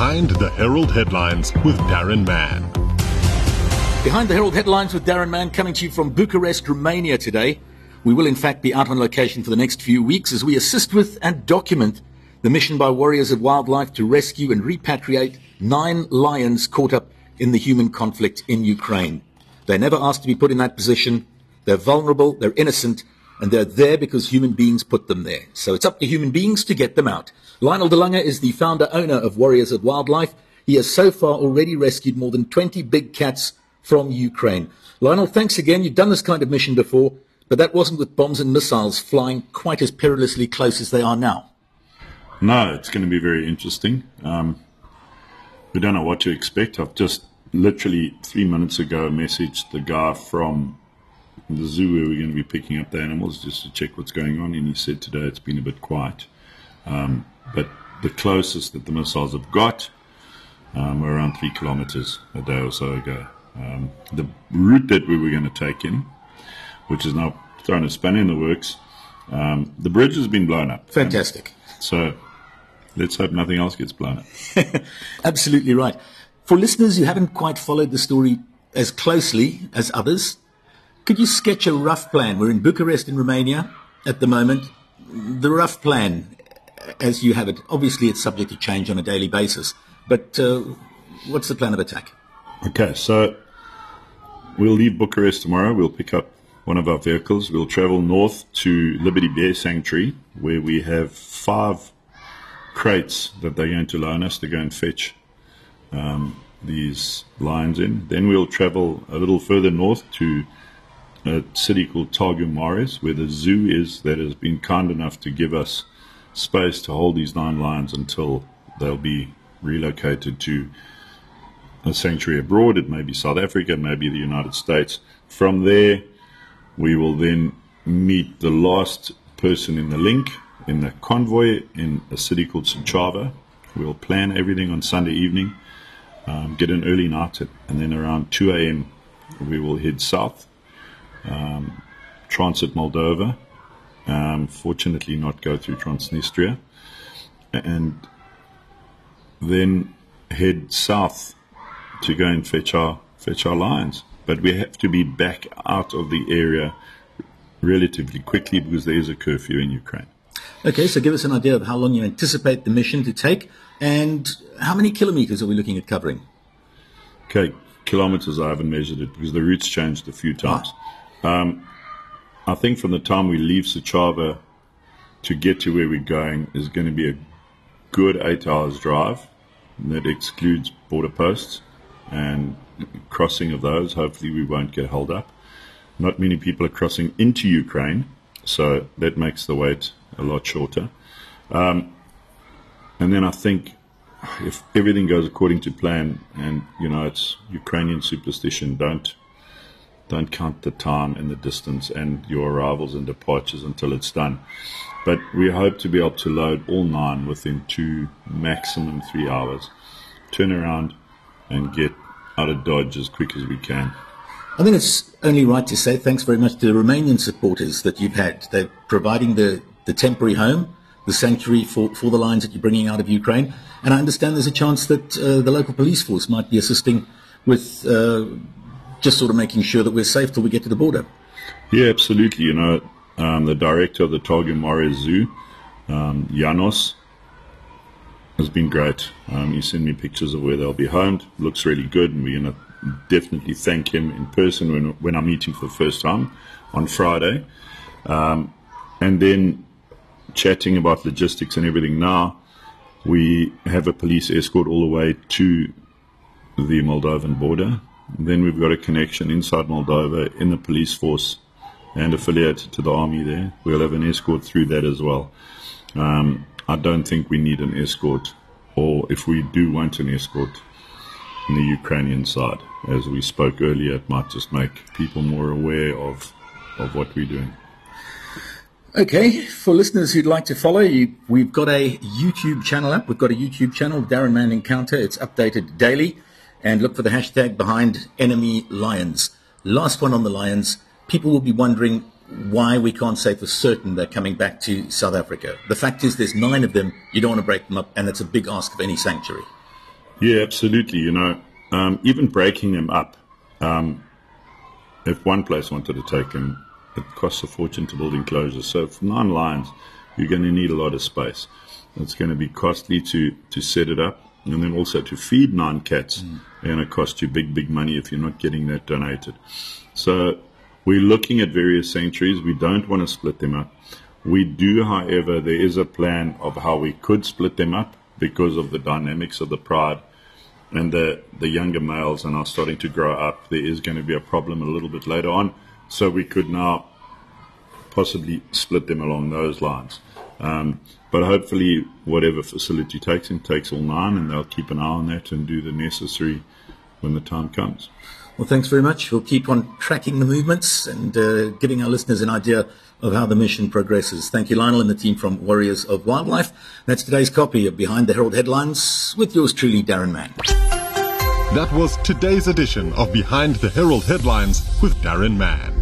Behind the Herald Headlines with Darren Mann. Behind the Herald Headlines with Darren Mann coming to you from Bucharest, Romania today. We will, in fact, be out on location for the next few weeks as we assist with and document the mission by Warriors of Wildlife to rescue and repatriate nine lions caught up in the human conflict in Ukraine. They're never asked to be put in that position. They're vulnerable, they're innocent, and they're there because human beings put them there. So it's up to human beings to get them out. Lionel DeLange is the founder owner of Warriors of Wildlife. He has so far already rescued more than 20 big cats from Ukraine. Lionel, thanks again. You've done this kind of mission before, but that wasn't with bombs and missiles flying quite as perilously close as they are now. No, it's going to be very interesting. Um, we don't know what to expect. I've just literally three minutes ago messaged the guy from the zoo where we're going to be picking up the animals just to check what's going on, and he said today it's been a bit quiet. Um, but the closest that the missiles have got um, were around three kilometers a day or so ago. Um, the route that we were going to take in, which is now thrown a spanner in the works, um, the bridge has been blown up. Fantastic. So let's hope nothing else gets blown up. Absolutely right. For listeners who haven't quite followed the story as closely as others, could you sketch a rough plan? We're in Bucharest in Romania at the moment. The rough plan as you have it. Obviously, it's subject to change on a daily basis. But uh, what's the plan of attack? Okay, so we'll leave Bucharest tomorrow. We'll pick up one of our vehicles. We'll travel north to Libearty Bear Sanctuary, where we have five crates that they're going to loan us to go and fetch um, these lions in. Then we'll travel a little further north to a city called Târgu Mureș, where the zoo is that has been kind enough to give us space to hold these nine lions until they'll be relocated to a sanctuary abroad. It may be South Africa, maybe the United States. From there, we will then meet the last person in the link in the convoy in a city called Suceava. We'll plan everything on Sunday evening, um, get an early night, and then around 2 a.m. we will head south, um, transit Moldova, um, fortunately not go through Transnistria, and then head south to go and fetch our fetch our lions. But we have to be back out of the area relatively quickly because there is a curfew in Ukraine. Okay, so give us an idea of how long you anticipate the mission to take and how many kilometers are we looking at covering? Okay, kilometers I haven't measured it because the route's changed a few times. Ah. Um, I think from the time we leave Suceava to get to where we're going is going to be a good eight hours drive. That excludes border posts and crossing of those. Hopefully, we won't get held up. Not many people are crossing into Ukraine, so that makes the wait a lot shorter. Um, and then I think if everything goes according to plan, and you know it's Ukrainian superstition, don't don't count the time and the distance and your arrivals and departures until it's done. But we hope to be able to load all nine within two, maximum three hours, turn around and get out of Dodge as quick as we can. I think it's only right to say thanks very much to the Romanian supporters that you've had. They're providing the, the temporary home, the sanctuary for, for the lines that you're bringing out of Ukraine. And I understand there's a chance that uh, the local police force might be assisting with uh, just sort of making sure that we're safe till we get to the border. Yeah, absolutely. You know, um, the director of the Târgu Mureș Zoo, um, Janos, has been great. Um, he sent me pictures of where they'll be homed. Looks really good, and we're going to definitely thank him in person when, when I meet him for the first time on Friday. Um, and then chatting about logistics and everything now, we have a police escort all the way to the Moldovan border then we've got a connection inside Moldova in the police force and affiliated to the army there. We'll have an escort through that as well. Um, I don't think we need an escort, or if we do want an escort, in the Ukrainian side. As we spoke earlier, it might just make people more aware of, of what we're doing. Okay, for listeners who'd like to follow, you, we've got a YouTube channel up. We've got a YouTube channel, Darren Mann Encounter. It's updated daily and look for the hashtag behind enemy lions. Last one on the lions. People will be wondering why we can't say for certain they're coming back to South Africa. The fact is there's nine of them. You don't want to break them up, and that's a big ask of any sanctuary. Yeah, absolutely. You know, um, even breaking them up. Um, if one place wanted to take them, it costs a fortune to build enclosures. So for nine lions, you're going to need a lot of space. It's going to be costly to, to set it up. And then also to feed nine cats, mm. going to cost you big, big money if you're not getting that donated. So we're looking at various sanctuaries. We don't want to split them up. We do, however, there is a plan of how we could split them up because of the dynamics of the pride and the, the younger males and are starting to grow up. There is going to be a problem a little bit later on. So we could now possibly split them along those lines. Um, but hopefully, whatever facility takes him takes all nine, and they'll keep an eye on that and do the necessary when the time comes. Well, thanks very much. We'll keep on tracking the movements and uh, giving our listeners an idea of how the mission progresses. Thank you, Lionel, and the team from Warriors of Wildlife. That's today's copy of Behind the Herald Headlines with yours truly, Darren Mann. That was today's edition of Behind the Herald Headlines with Darren Mann.